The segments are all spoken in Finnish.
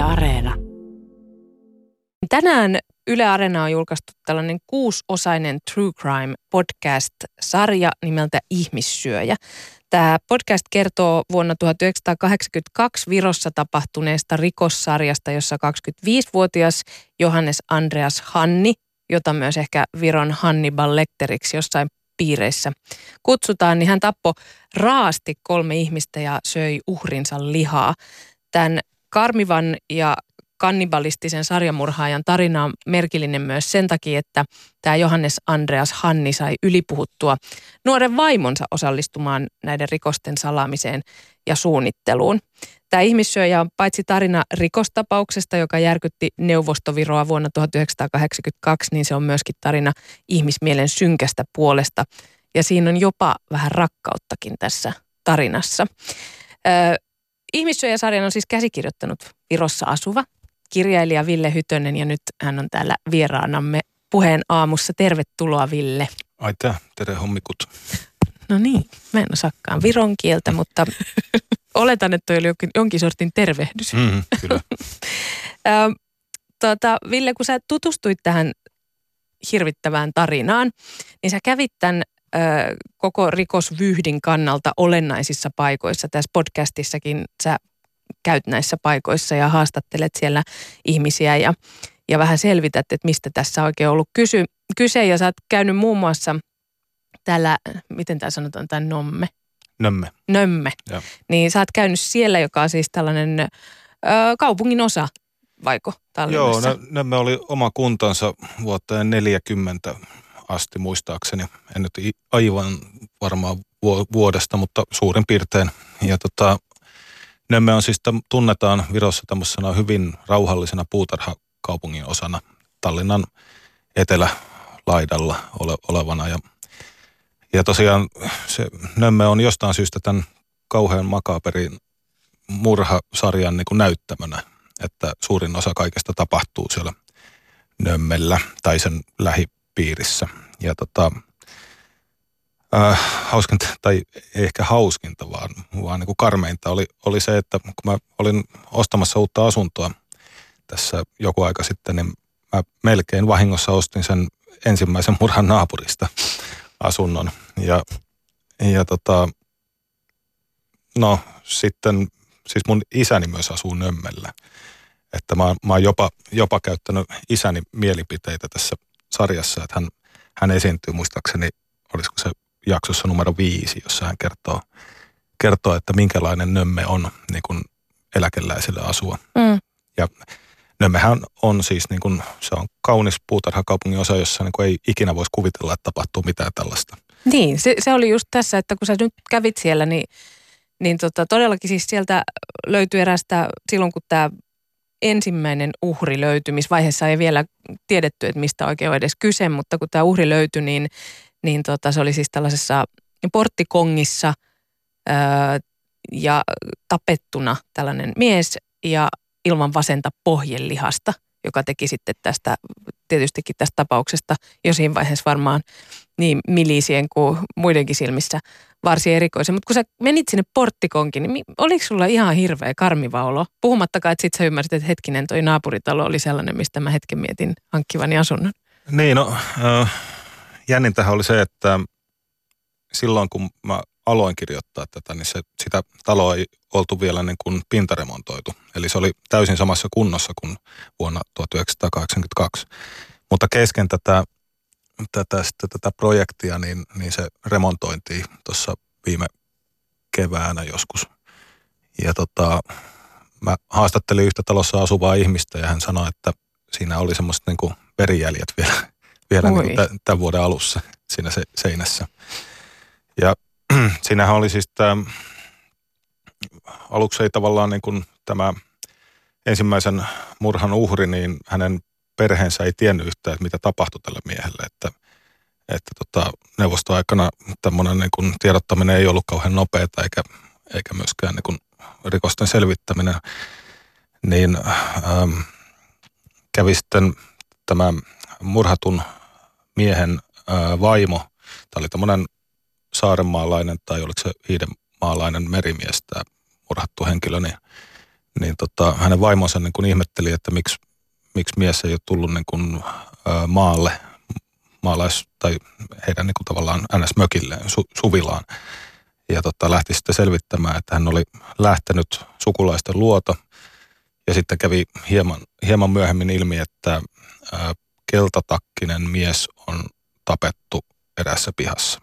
Areena. Tänään Yle Areena on julkaistu tällainen kuusosainen True Crime podcast-sarja nimeltä Ihmissyöjä. Tämä podcast kertoo vuonna 1982 Virossa tapahtuneesta rikossarjasta, jossa 25-vuotias Johannes Andreas Hanni, jota myös ehkä Viron Hannibal Lecteriksi jossain piireissä kutsutaan, niin hän tappoi raasti kolme ihmistä ja söi uhrinsa lihaa. Tämän karmivan ja kannibalistisen sarjamurhaajan tarina on merkillinen myös sen takia, että tämä Johannes Andreas Hanni sai ylipuhuttua nuoren vaimonsa osallistumaan näiden rikosten salaamiseen ja suunnitteluun. Tämä ihmissyöjä on paitsi tarina rikostapauksesta, joka järkytti Neuvostoviroa vuonna 1982, niin se on myöskin tarina ihmismielen synkästä puolesta. Ja siinä on jopa vähän rakkauttakin tässä tarinassa. Ihmissyöjä-sarjan on siis käsikirjoittanut Virossa asuva kirjailija Ville Hytönen ja nyt hän on täällä vieraanamme puheen aamussa. Tervetuloa Ville. Ai tää, tere hommikut. No niin, mä en osakkaan viron kieltä, mutta oletan, että oli jonkin, jonkin sortin tervehdys. Mm, kyllä. tota, Ville, kun sä tutustuit tähän hirvittävään tarinaan, niin sä kävit tämän ö, koko rikosvyhdin kannalta olennaisissa paikoissa. Tässä podcastissakin sä käyt näissä paikoissa ja haastattelet siellä ihmisiä ja, ja vähän selvität, että mistä tässä oikein on ollut kysy, kyse. Ja sä oot käynyt muun muassa täällä, miten tämä sanotaan, tämä Nomme? Nömme. Nömme. Ja. Niin sä oot käynyt siellä, joka on siis tällainen ö, kaupungin osa, vaiko? Joo, Nömme oli oma kuntansa vuoteen 40 asti muistaakseni. En nyt aivan varmaan vuodesta, mutta suurin piirtein. Ja tota, Nömme on siis, tunnetaan Virossa tämmöisenä hyvin rauhallisena puutarhakaupungin osana Tallinnan etelälaidalla ole, olevana. Ja, ja tosiaan se Nömme on jostain syystä tämän kauhean makaperin murhasarjan niin kuin näyttämönä, että suurin osa kaikesta tapahtuu siellä Nömmellä tai sen lähipiirissä. Ja tota, äh, hauskinta, tai ehkä hauskinta, vaan, vaan niin kuin karmeinta oli, oli se, että kun mä olin ostamassa uutta asuntoa tässä joku aika sitten, niin mä melkein vahingossa ostin sen ensimmäisen murhan naapurista asunnon. Ja, ja tota, no sitten, siis mun isäni myös asuu Nömmellä. Että mä, mä oon jopa, jopa käyttänyt isäni mielipiteitä tässä sarjassa, että hän, hän esiintyy muistaakseni, olisiko se jaksossa numero viisi, jossa hän kertoo, kertoo että minkälainen nömme on niin kuin eläkeläisille asua. Mm. Ja Nömmehän on siis, niin kuin, se on kaunis puutarhakaupungin osa, jossa niin kuin ei ikinä voisi kuvitella, että tapahtuu mitään tällaista. Niin, se, se oli just tässä, että kun sä nyt kävit siellä, niin, niin tota, todellakin siis sieltä löytyi erästä, silloin kun tämä ensimmäinen uhri löytymisvaiheessa ei vielä tiedetty, että mistä oikein on edes kyse, mutta kun tämä uhri löytyi, niin niin tota, se oli siis tällaisessa porttikongissa ää, ja tapettuna tällainen mies ja ilman vasenta pohjelihasta, joka teki sitten tästä, tietystikin tästä tapauksesta jo siinä vaiheessa varmaan niin milisien kuin muidenkin silmissä varsin erikoisen. Mutta kun sä menit sinne porttikonkin, niin oliko sulla ihan hirveä karmiva olo? Puhumattakaan, että sit sä ymmärsit, että hetkinen, toi naapuritalo oli sellainen, mistä mä hetken mietin hankkivani asunnon. Niin, no äh, jännintähän oli se, että silloin kun mä aloin kirjoittaa tätä, niin se, sitä taloa ei oltu vielä niin kuin pintaremontoitu. Eli se oli täysin samassa kunnossa kuin vuonna 1982. Mutta kesken tätä, tätä, sitten, tätä projektia, niin, niin se remontointi tuossa viime keväänä joskus. Ja tota, mä haastattelin yhtä talossa asuvaa ihmistä ja hän sanoi, että siinä oli semmoiset niin verijäljet vielä vielä niin tämän vuoden alussa siinä se, seinässä. Ja siinähän oli siis tämä, aluksi ei tavallaan niin kuin tämä ensimmäisen murhan uhri, niin hänen perheensä ei tiennyt yhtään, että mitä tapahtui tälle miehelle. Että, että tota, neuvostoaikana tämmöinen niin kuin tiedottaminen ei ollut kauhean nopeata eikä, eikä myöskään niin kuin rikosten selvittäminen. Niin ähm, kävi sitten tämä murhatun miehen ää, vaimo, tämä oli tämmöinen saarenmaalainen tai oliko se hiidenmaalainen merimies tämä murhattu henkilö, niin, niin tota, hänen vaimonsa niin kuin ihmetteli, että miksi, miksi mies ei ole tullut niin kuin, ä, maalle, maalais, tai heidän niin kuin tavallaan NS-mökilleen, su, Suvilaan. Ja tota, lähti sitten selvittämään, että hän oli lähtenyt sukulaisten luota – ja sitten kävi hieman, hieman myöhemmin ilmi, että ää, keltatakkinen mies on tapettu erässä pihassa.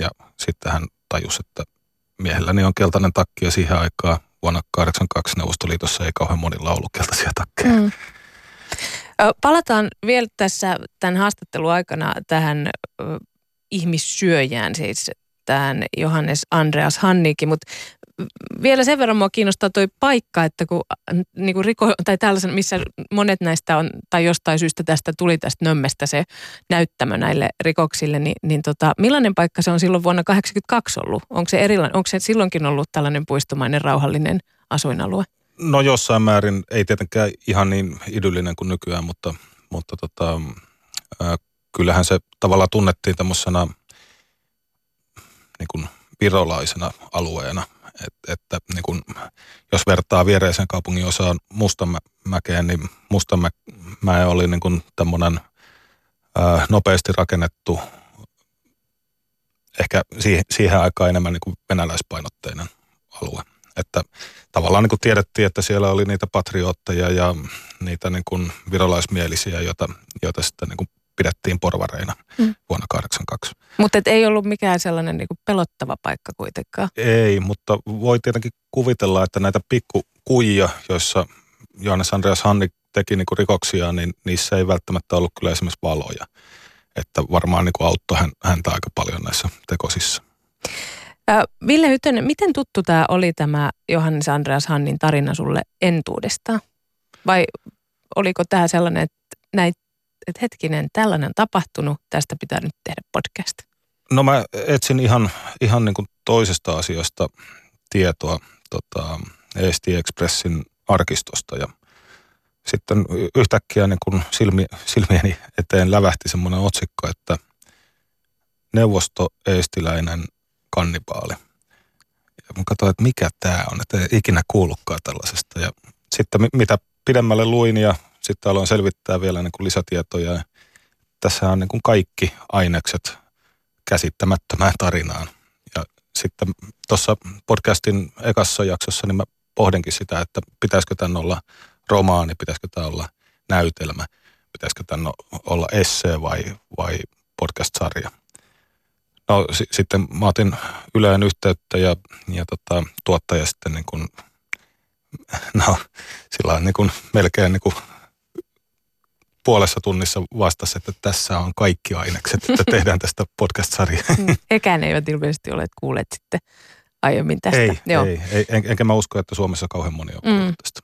Ja sitten hän tajusi, että miehelläni on keltainen takki ja siihen aikaan vuonna 1982 Neuvostoliitossa ei kauhean monilla ollut keltaisia takkeja. Mm. Palataan vielä tässä tämän haastattelun aikana tähän ihmissyöjään, siis tähän Johannes Andreas Hannikin, mutta vielä sen verran mua kiinnostaa toi paikka, että kun niin kuin riko, tai tällaisen, missä monet näistä on, tai jostain syystä tästä tuli tästä nömmestä se näyttämö näille rikoksille, niin, niin tota, millainen paikka se on silloin vuonna 1982 ollut? Onko se, erilainen, onko se silloinkin ollut tällainen puistomainen rauhallinen asuinalue? No jossain määrin, ei tietenkään ihan niin idyllinen kuin nykyään, mutta, mutta tota, äh, kyllähän se tavallaan tunnettiin tämmöisenä niin kuin virolaisena alueena – et, että niin kun, jos vertaa viereisen kaupungin osaan Mustamäkeen, niin Mustamäe oli niin kun tämmöinen ää, nopeasti rakennettu, ehkä siihen, siihen aikaan enemmän niin kuin venäläispainotteinen alue. Että tavallaan niin kuin tiedettiin, että siellä oli niitä patriootteja ja niitä niin kuin virolaismielisiä, joita, joita sitten niin kuin pidettiin porvareina mm. vuonna 1982. Mutta ei ollut mikään sellainen niin pelottava paikka kuitenkaan. Ei, mutta voi tietenkin kuvitella, että näitä pikkukujia, joissa Johannes Andreas Hanni teki niin rikoksia, niin niissä ei välttämättä ollut kyllä esimerkiksi valoja. Että varmaan niin auttoi häntä aika paljon näissä tekosissa. Ville Hytönen, miten tuttu tämä oli tämä Johannes Andreas Hannin tarina sulle entuudesta? Vai oliko tämä sellainen, että näit että hetkinen, tällainen on tapahtunut, tästä pitää nyt tehdä podcast? No mä etsin ihan, ihan niin kuin toisesta asiasta tietoa tota, Eesti Expressin arkistosta ja sitten yhtäkkiä niin kuin silmi, silmieni eteen lävähti semmoinen otsikko, että neuvosto-eestiläinen kannibaali. Ja mä katsoin, että mikä tämä on, että ei ikinä kuullutkaan tällaisesta. Ja sitten mitä pidemmälle luin ja sitten aloin selvittää vielä niin kuin lisätietoja. Tässä on niin kuin kaikki ainekset käsittämättömään tarinaan. Ja sitten tuossa podcastin ekassa jaksossa niin mä pohdinkin sitä, että pitäisikö tämän olla romaani, pitäisikö tämä olla näytelmä, pitäisikö tämän olla essee vai, vai podcast-sarja. No s- sitten mä otin Yleen yhteyttä ja, ja tota, tuottaja sitten niin kuin, no sillä on niin kuin melkein niin kuin puolessa tunnissa vastasi, että tässä on kaikki ainekset, että tehdään tästä podcast-sarjaa. Mm. Hekään eivät ilmeisesti ole kuulleet sitten aiemmin tästä. Ei, Joo. ei, ei en, enkä mä usko, että Suomessa kauhean moni on mm. tästä.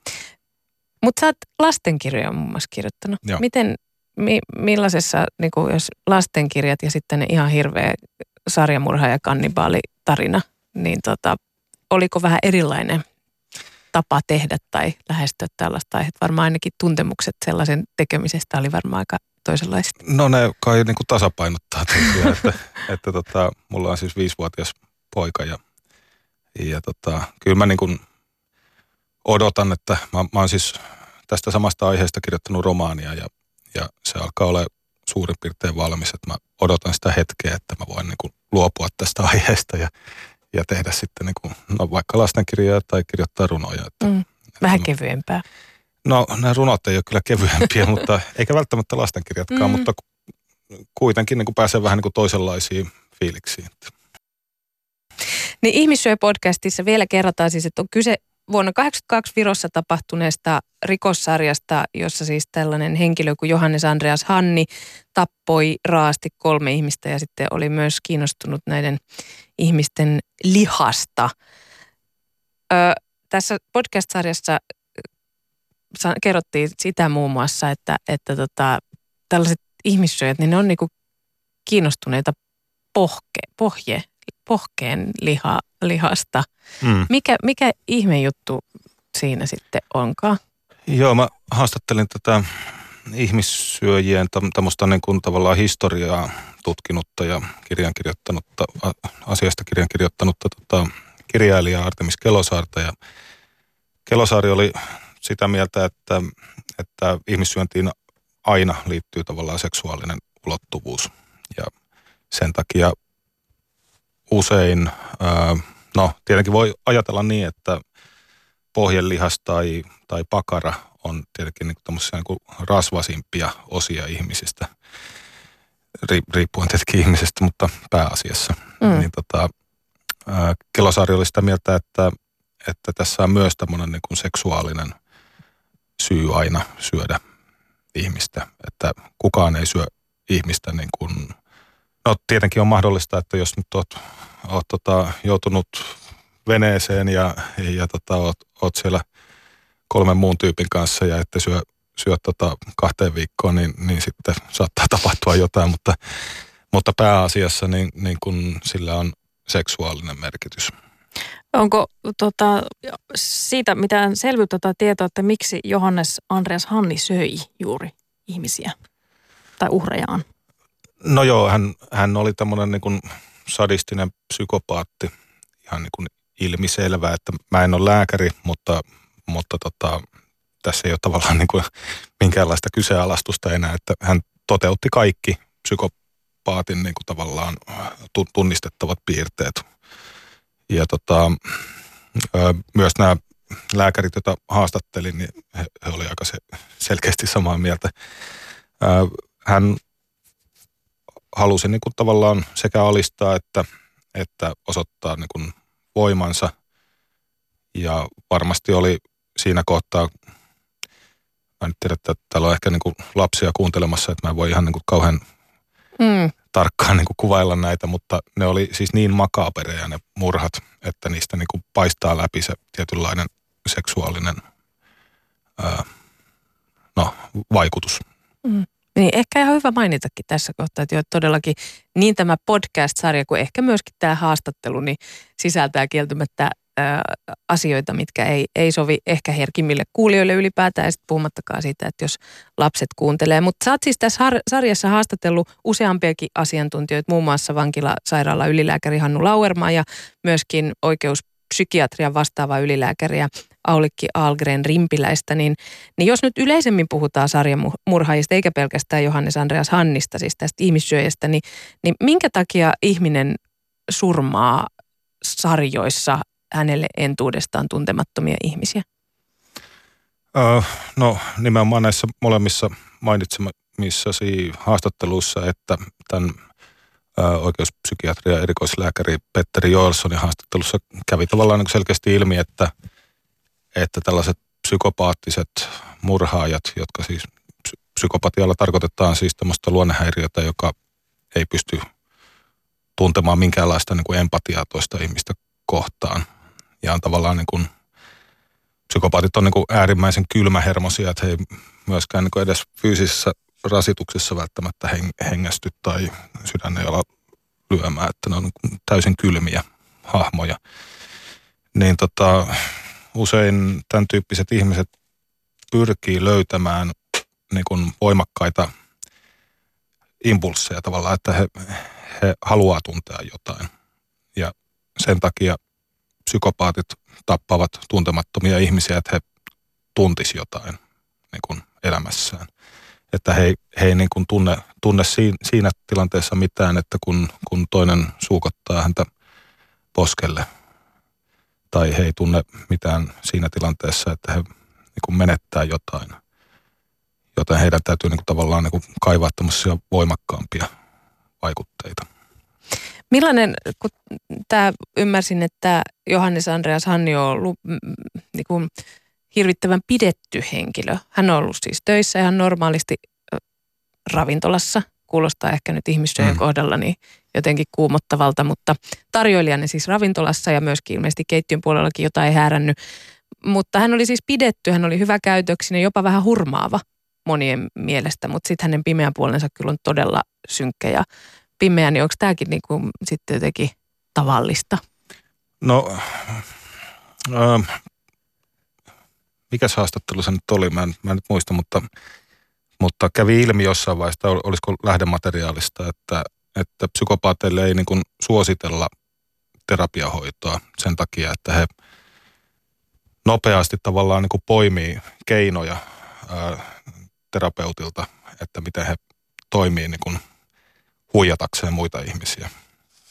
Mutta sä oot lastenkirjoja muun muassa kirjoittanut. Joo. Miten, mi, millaisessa, niin kuin jos lastenkirjat ja sitten ne ihan hirveä sarjamurha ja kannibaali tarina, niin tota, oliko vähän erilainen tapa tehdä tai lähestyä tällaista aihetta. Varmaan ainakin tuntemukset sellaisen tekemisestä oli varmaan aika toisenlaiset. No ne kai niin kuin tasapainottaa tosiaan, että, että tota, mulla on siis viisivuotias poika ja, ja tota, kyllä mä niin kuin odotan, että mä, mä oon siis tästä samasta aiheesta kirjoittanut romaania ja, ja se alkaa olla suurin piirtein valmis, että mä odotan sitä hetkeä, että mä voin niin kuin luopua tästä aiheesta ja, ja tehdä sitten niin kuin, no vaikka lastenkirjoja tai kirjoittaa runoja. Että, mm, vähän että, kevyempää. No nämä runot ei ole kyllä kevyempiä, mutta eikä välttämättä lastenkirjatkaan, mm. mutta kuitenkin niin kuin pääsee vähän niin kuin toisenlaisiin fiiliksiin. Niin Ihmissyö-podcastissa vielä kerrotaan siis, että on kyse vuonna 1982 Virossa tapahtuneesta rikossarjasta, jossa siis tällainen henkilö kuin Johannes Andreas Hanni tappoi raasti kolme ihmistä ja sitten oli myös kiinnostunut näiden ihmisten lihasta. Ö, tässä podcast-sarjassa kerrottiin sitä muun muassa, että, että tota, tällaiset ihmissyöjät, niin ne on niinku kiinnostuneita pohke, pohje, pohkeen liha, lihasta. Mm. Mikä, mikä ihme juttu siinä sitten onkaan? Joo, mä haastattelin tätä ihmissyöjien tämmöistä niin kuin tavallaan historiaa tutkinutta ja kirjan kirjoittanutta, asiasta kirjan kirjoittanutta tota, kirjailijaa Artemis Kelosaarta ja Kelosaari oli sitä mieltä, että, että ihmissyöntiin aina liittyy tavallaan seksuaalinen ulottuvuus. Ja sen takia usein, no tietenkin voi ajatella niin, että pohjelihas tai, tai pakara on tietenkin niin kuin niin rasvasimpia osia ihmisistä, riippuen tietenkin ihmisestä, mutta pääasiassa. Mm. Niin tota, Kelosaari oli sitä mieltä, että, että tässä on myös tämmöinen niin seksuaalinen syy aina syödä ihmistä, että kukaan ei syö ihmistä niin kuin, no tietenkin on mahdollista, että jos nyt oot, oot tota, joutunut veneeseen ja, ja tota, oot, oot siellä kolmen muun tyypin kanssa ja että syö, syö tota kahteen viikkoon, niin, niin sitten saattaa tapahtua jotain, mutta, mutta pääasiassa niin, niin kun sillä on seksuaalinen merkitys. Onko tota, siitä mitään selvyyttä tai tietoa, että miksi Johannes Andreas Hanni söi juuri ihmisiä tai uhrejaan? No joo, hän, hän oli tämmöinen niin sadistinen psykopaatti, ihan niin kuin ilmiselvä, että mä en ole lääkäri, mutta, mutta tota, tässä ei ole tavallaan niin kuin minkäänlaista kyseenalaistusta enää, että hän toteutti kaikki psykopaatin niin kuin tavallaan tunnistettavat piirteet. Ja tota, myös nämä lääkärit, joita haastattelin, niin he, he olivat aika se, selkeästi samaa mieltä. Hän halusi niin kuin tavallaan sekä alistaa että, että osoittaa niin kuin voimansa. Ja varmasti oli siinä kohtaa, mä en tiedä, että täällä on ehkä niin kuin lapsia kuuntelemassa, että mä en voi ihan niin kuin kauhean mm. tarkkaan niin kuin kuvailla näitä, mutta ne oli siis niin makaapereja ne murhat, että niistä niin kuin paistaa läpi se tietynlainen seksuaalinen ää, no, vaikutus. Mm. Niin, ehkä ihan hyvä mainitakin tässä kohtaa, että jo todellakin niin tämä podcast-sarja kuin ehkä myöskin tämä haastattelu niin sisältää kieltämättä asioita, mitkä ei, ei sovi ehkä herkimmille kuulijoille ylipäätään, ja puhumattakaan siitä, että jos lapset kuuntelee. Mutta sä oot siis tässä har- sarjassa haastatellut useampiakin asiantuntijoita, muun muassa vankilasairaala ylilääkäri Hannu Lauermaa ja myöskin oikeuspsykiatrian vastaava ylilääkäriä Aulikki Algren Rimpiläistä, niin, niin jos nyt yleisemmin puhutaan sarjamurhaajista, eikä pelkästään Johannes Andreas Hannista, siis tästä ihmissyöjästä, niin, niin minkä takia ihminen surmaa sarjoissa hänelle entuudestaan tuntemattomia ihmisiä? Öö, no nimenomaan näissä molemmissa mainitsemissasi haastatteluissa, että tämän oikeuspsykiatria erikoislääkäri Petteri Joelssonin haastattelussa kävi tavallaan niin selkeästi ilmi, että, että tällaiset psykopaattiset murhaajat, jotka siis psykopatialla tarkoitetaan siis tämmöistä luonnehäiriötä, joka ei pysty tuntemaan minkäänlaista niin kuin empatiaa toista ihmistä kohtaan – ja on tavallaan niin kuin, psykopaatit on niin kuin äärimmäisen kylmähermosia, että he ei myöskään niin kuin edes fyysisessä rasituksessa välttämättä hengästy tai sydän ei olla lyömään, että ne on niin täysin kylmiä hahmoja. Niin tota, usein tämän tyyppiset ihmiset pyrkii löytämään niin kuin voimakkaita impulsseja tavallaan, että he, he haluaa tuntea jotain. Ja sen takia psykopaatit tappavat tuntemattomia ihmisiä, että he tuntis jotain niin kuin elämässään. Että he, he ei niin kuin tunne, tunne siinä tilanteessa mitään, että kun, kun toinen suukottaa häntä poskelle. Tai he ei tunne mitään siinä tilanteessa, että he niin kuin menettää jotain. Joten heidän täytyy niin kuin tavallaan niin kuin kaivaa tämmöisiä voimakkaampia vaikutteita. Millainen, kun tämä ymmärsin, että Johannes Andreas Hanni on ollut niin kuin hirvittävän pidetty henkilö. Hän on ollut siis töissä ihan normaalisti ravintolassa. Kuulostaa ehkä nyt ihmissyöjän mm. kohdalla niin jotenkin kuumottavalta, mutta tarjoilijana siis ravintolassa ja myöskin ilmeisesti keittiön puolellakin jotain ei häärännyt. Mutta hän oli siis pidetty, hän oli hyvä käytöksinen, jopa vähän hurmaava monien mielestä, mutta sitten hänen pimeän puolensa kyllä on todella synkkä ja pimeä, niin onko tämäkin niin kuin sitten jotenkin tavallista? No, äh, mikä haastattelu se nyt oli, mä en, mä en nyt muista, mutta, mutta kävi ilmi jossain vaiheessa, olisiko lähdemateriaalista, että, että psykopaateille ei niin kuin suositella terapiahoitoa sen takia, että he nopeasti tavallaan niin kuin poimii keinoja ää, terapeutilta, että miten he toimii niin kuin huijatakseen muita ihmisiä.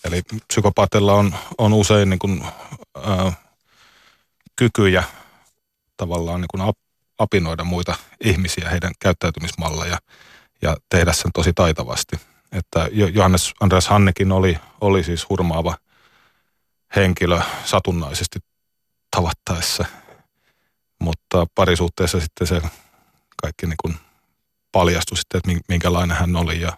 Eli psykopaatilla on, on usein niin kuin, ää, kykyjä tavallaan niin kuin apinoida muita ihmisiä, heidän käyttäytymismalleja ja tehdä sen tosi taitavasti. Että Johannes Andreas Hannekin oli, oli siis hurmaava henkilö satunnaisesti tavattaessa, mutta parisuhteessa sitten se kaikki niin kuin paljastui sitten, että minkälainen hän oli ja,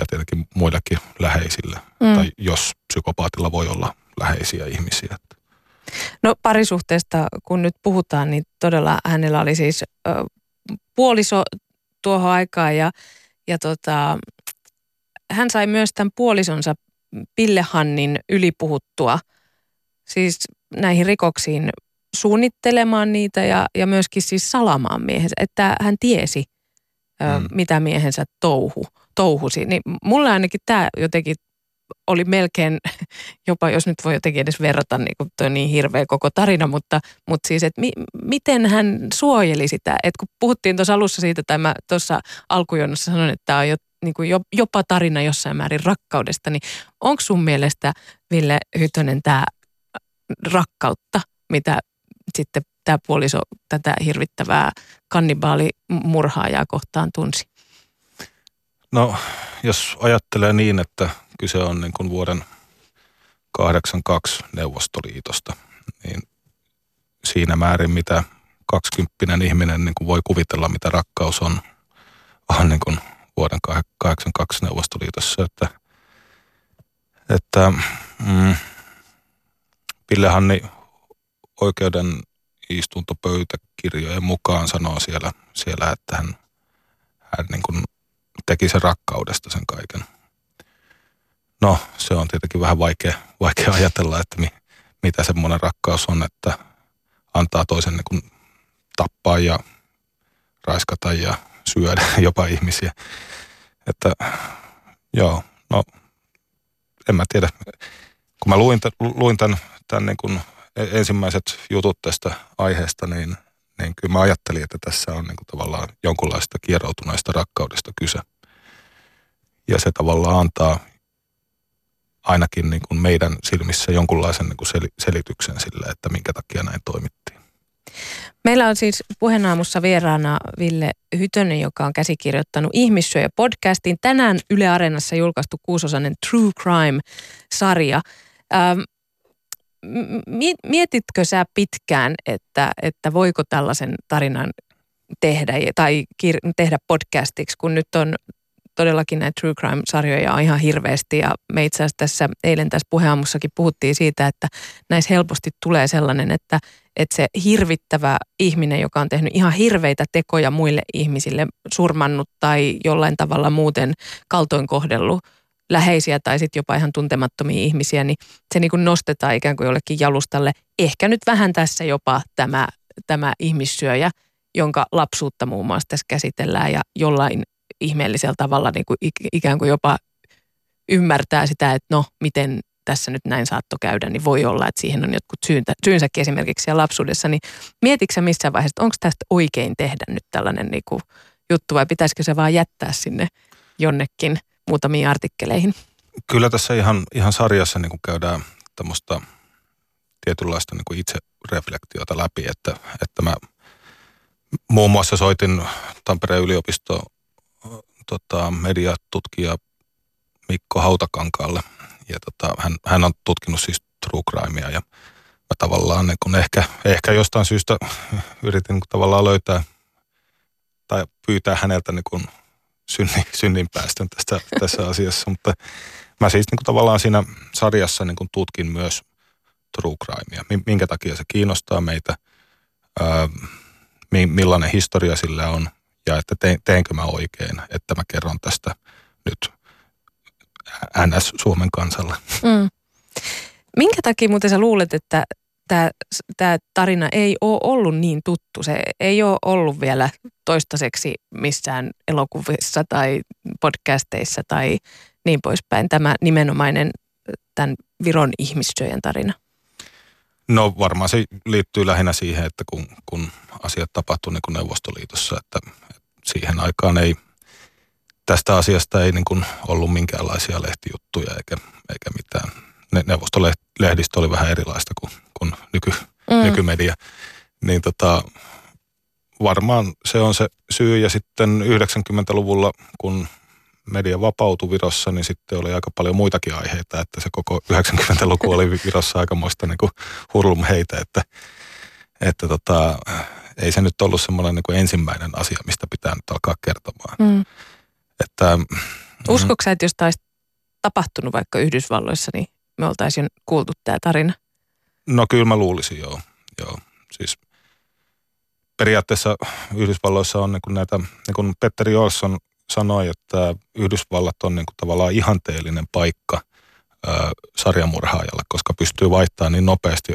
ja tietenkin muillekin läheisille, mm. tai jos psykopaatilla voi olla läheisiä ihmisiä. No parisuhteesta, kun nyt puhutaan, niin todella hänellä oli siis ö, puoliso tuohon aikaan ja, ja tota, hän sai myös tämän puolisonsa Pillehannin ylipuhuttua siis näihin rikoksiin suunnittelemaan niitä ja, ja myöskin siis salamaan miehensä, että hän tiesi, mm. mitä miehensä touhu, touhusi. Niin mulle ainakin tämä jotenkin oli melkein, jopa jos nyt voi jotenkin edes verrata, niin kuin toi niin hirveä koko tarina, mutta, mutta siis, että mi, miten hän suojeli sitä, että kun puhuttiin tuossa alussa siitä, tai mä tuossa alkujonossa sanoin, että tämä on jo, niin kuin jopa tarina jossain määrin rakkaudesta, niin onko sun mielestä, Ville Hytönen, tämä rakkautta, mitä sitten tämä puoliso tätä hirvittävää kannibaalimurhaajaa kohtaan tunsi? No, jos ajattelee niin, että kyse on niin kuin vuoden 82 Neuvostoliitosta, niin siinä määrin, mitä kaksikymppinen ihminen niin kuin voi kuvitella, mitä rakkaus on, on niin kuin vuoden 82 Neuvostoliitossa. Että, että mm, Pillehanni oikeuden istuntopöytäkirjojen mukaan sanoo siellä, siellä että hän, hän niin kuin teki sen rakkaudesta sen kaiken. No, se on tietenkin vähän vaikea, vaikea ajatella, että mi, mitä semmoinen rakkaus on, että antaa toisen niin kuin tappaa ja raiskata ja syödä jopa ihmisiä. Että joo, no en mä tiedä. Kun mä luin, luin tämän, tämän niin kuin ensimmäiset jutut tästä aiheesta, niin, niin kyllä mä ajattelin, että tässä on niin kuin tavallaan jonkunlaista kieroutuneesta rakkaudesta kyse. Ja se tavallaan antaa ainakin niin kuin meidän silmissä jonkunlaisen niin kuin selityksen sille, että minkä takia näin toimittiin. Meillä on siis puheenaamussa vieraana Ville Hytönen, joka on käsikirjoittanut Ihmissyöjä podcastin. Tänään Yle Areenassa julkaistu kuusosainen True Crime-sarja. Ähm, mietitkö sä pitkään, että, että voiko tällaisen tarinan tehdä tai kir- tehdä podcastiksi, kun nyt on todellakin näitä true crime-sarjoja on ihan hirveästi ja me itse asiassa tässä eilen tässä puheamussakin puhuttiin siitä, että näissä helposti tulee sellainen, että, että se hirvittävä ihminen, joka on tehnyt ihan hirveitä tekoja muille ihmisille, surmannut tai jollain tavalla muuten kaltoin kohdellut läheisiä tai sitten jopa ihan tuntemattomia ihmisiä, niin se niin kuin nostetaan ikään kuin jollekin jalustalle. Ehkä nyt vähän tässä jopa tämä, tämä ihmissyöjä, jonka lapsuutta muun muassa tässä käsitellään ja jollain ihmeellisellä tavalla niin kuin ikään kuin jopa ymmärtää sitä, että no miten tässä nyt näin saatto käydä, niin voi olla, että siihen on jotkut syyntä, syynsäkin esimerkiksi siellä lapsuudessa. Niin mietitkö sä missään vaiheessa, että onko tästä oikein tehdä nyt tällainen niin kuin juttu vai pitäisikö se vaan jättää sinne jonnekin muutamiin artikkeleihin? Kyllä tässä ihan, ihan sarjassa niin kuin käydään tämmöistä tietynlaista niin kuin itsereflektiota läpi, että, että mä muun muassa soitin Tampereen yliopisto tota, mediatutkija Mikko Hautakankaalle. Ja tota, hän, hän on tutkinut siis true crimea ja mä tavallaan niin kun ehkä, ehkä jostain syystä yritin niin tavallaan löytää tai pyytää häneltä niin kun synnin, synnin päästön tästä, tässä asiassa, mutta mä siis niin tavallaan siinä sarjassa niin tutkin myös true crimea, minkä takia se kiinnostaa meitä, ää, millainen historia sillä on ja että te, teenkö mä oikein, että mä kerron tästä nyt NS Suomen kansalle. Mm. Minkä takia muuten sä luulet, että tämä tarina ei ole ollut niin tuttu. Se ei ole ollut vielä toistaiseksi missään elokuvissa tai podcasteissa tai niin poispäin. Tämä nimenomainen tämän Viron ihmissyöjän tarina. No varmaan se liittyy lähinnä siihen, että kun, kun asiat tapahtui niin kuin Neuvostoliitossa, että, että siihen aikaan ei tästä asiasta ei niin kuin ollut minkäänlaisia lehtijuttuja eikä, eikä mitään. Ne, neuvostolehdistö oli vähän erilaista kuin, kuin nyky, mm. nykymedia. Niin tota, varmaan se on se syy. Ja sitten 90-luvulla, kun media vapautui Virossa, niin sitten oli aika paljon muitakin aiheita, että se koko 90-luku oli Virossa aikamoista niin kuin hurlum heitä, että, että tota, ei se nyt ollut semmoinen niin kuin ensimmäinen asia, mistä pitää nyt alkaa kertomaan. Mm. Että, Uskotko sä, että jos taisi tapahtunut vaikka Yhdysvalloissa, niin me oltaisiin kuultu tämä tarina? No kyllä mä luulisin, joo. joo. Siis periaatteessa Yhdysvalloissa on niin kuin näitä, niin kuin Petteri Olsson sanoi, että Yhdysvallat on niin kuin tavallaan ihanteellinen paikka ää, sarjamurhaajalle, koska pystyy vaihtamaan niin nopeasti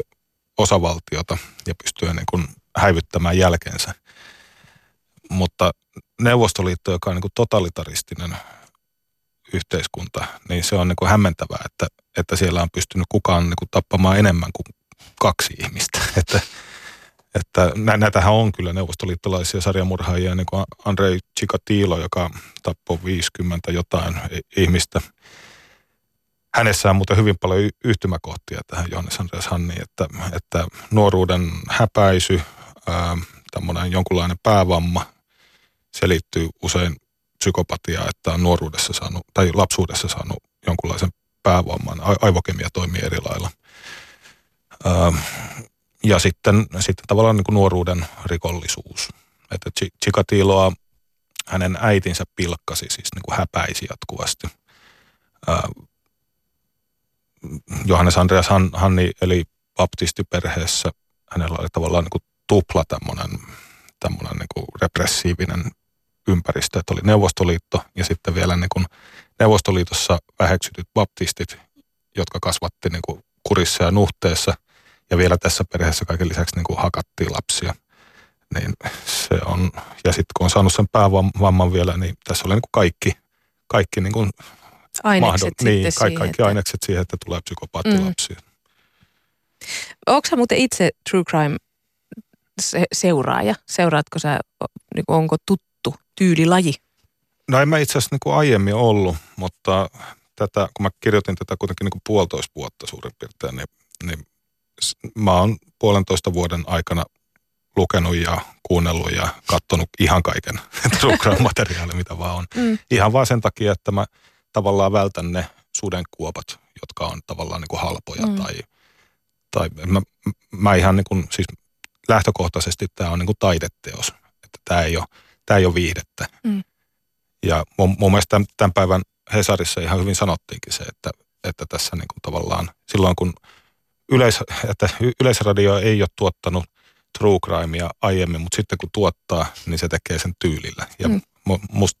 osavaltiota ja pystyy niin kuin häivyttämään jälkeensä. Mutta Neuvostoliitto, joka on niin kuin totalitaristinen yhteiskunta, niin se on niin kuin hämmentävää, että, että siellä on pystynyt kukaan niin kuin tappamaan enemmän kuin kaksi ihmistä. Että, että näitähän on kyllä neuvostoliittolaisia sarjamurhaajia, niin kuin Andrei Chikatilo, joka tappoi 50 jotain ihmistä. Hänessä on muuten hyvin paljon yhtymäkohtia tähän Johannes Andreas Hanniin, että, että nuoruuden häpäisy, tämmöinen jonkunlainen päävamma, se liittyy usein psykopatiaa, että on nuoruudessa saanut, tai lapsuudessa saanut jonkunlaisen päävamman. Aivokemia toimii eri lailla. Ja sitten, sitten tavallaan niin kuin nuoruuden rikollisuus. Että Chikatiloa hänen äitinsä pilkkasi, siis niin kuin häpäisi jatkuvasti. Johannes Andreas Hanni eli baptistiperheessä. Hänellä oli tavallaan niin kuin tupla tämmöinen, tämmöinen niin kuin repressiivinen ympäristö, että oli Neuvostoliitto ja sitten vielä niin kuin Neuvostoliitossa väheksytyt baptistit, jotka kasvatti niin kuin kurissa ja nuhteessa – ja vielä tässä perheessä kaiken lisäksi niin kuin hakattiin lapsia. Niin se on, ja sitten kun on saanut sen päävamman vielä, niin tässä oli niin kuin kaikki, kaikki niin kuin ainekset mahdol- niin, kaikki, kaikki että... ainekset siihen, että tulee psykopaattilapsia. Mm. Onko sä muuten itse True Crime seuraaja? Seuraatko sä, niin onko tuttu tyylilaji? No en mä itse asiassa niin aiemmin ollut, mutta tätä, kun mä kirjoitin tätä kuitenkin niin kuin puolitoista vuotta suurin piirtein, niin, niin mä oon puolentoista vuoden aikana lukenut ja kuunnellut ja katsonut ihan kaiken true materiaali, mitä vaan on. Mm. Ihan vaan sen takia, että mä tavallaan vältän ne sudenkuopat, jotka on tavallaan niin kuin halpoja mm. tai, tai mä, mä ihan niin kuin, siis lähtökohtaisesti tämä on niin kuin taideteos, että tämä ei ole, tämä ei ole viihdettä. Mm. Ja mun, mun mielestä tämän, tämän päivän Hesarissa ihan hyvin sanottiinkin se, että, että tässä niin kuin tavallaan silloin kun – yleis, että Yleisradio ei ole tuottanut true crimea aiemmin, mutta sitten kun tuottaa, niin se tekee sen tyylillä. Ja mm. musta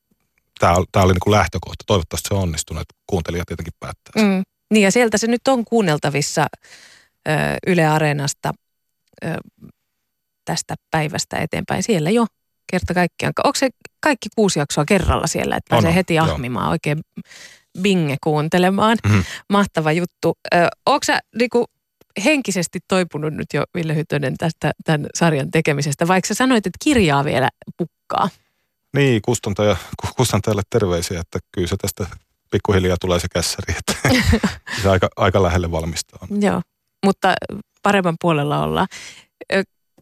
tämä, oli niin kuin lähtökohta. Toivottavasti se on onnistunut, että kuuntelija tietenkin päättää Mm. Niin ja sieltä se nyt on kuunneltavissa ö, Yle Areenasta ö, tästä päivästä eteenpäin. Siellä jo kerta kaikkiaan. Onko se kaikki kuusi jaksoa kerralla siellä, että pääsee on, heti ahmimaan, jo. oikein binge kuuntelemaan. Mm-hmm. Mahtava juttu. Ö, onko sä niinku, henkisesti toipunut nyt jo Ville Hytönen tästä tämän sarjan tekemisestä, vaikka sä sanoit, että kirjaa vielä pukkaa. Niin, kustantaja, kustantajalle terveisiä, että kyllä se tästä pikkuhiljaa tulee se kässäri, että se aika, aika lähelle valmistaa. Joo, mutta paremman puolella ollaan.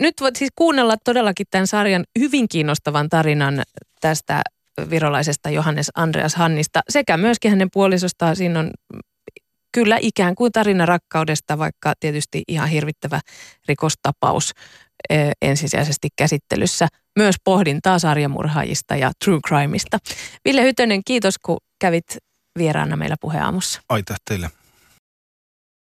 Nyt voit siis kuunnella todellakin tämän sarjan hyvin kiinnostavan tarinan tästä virolaisesta Johannes Andreas Hannista sekä myöskin hänen puolisostaan. Siinä on kyllä ikään kuin tarina rakkaudesta, vaikka tietysti ihan hirvittävä rikostapaus ensisijaisesti käsittelyssä. Myös pohdintaa sarjamurhaajista ja true crimeista. Ville Hytönen, kiitos kun kävit vieraana meillä puheaamussa. Ai teille.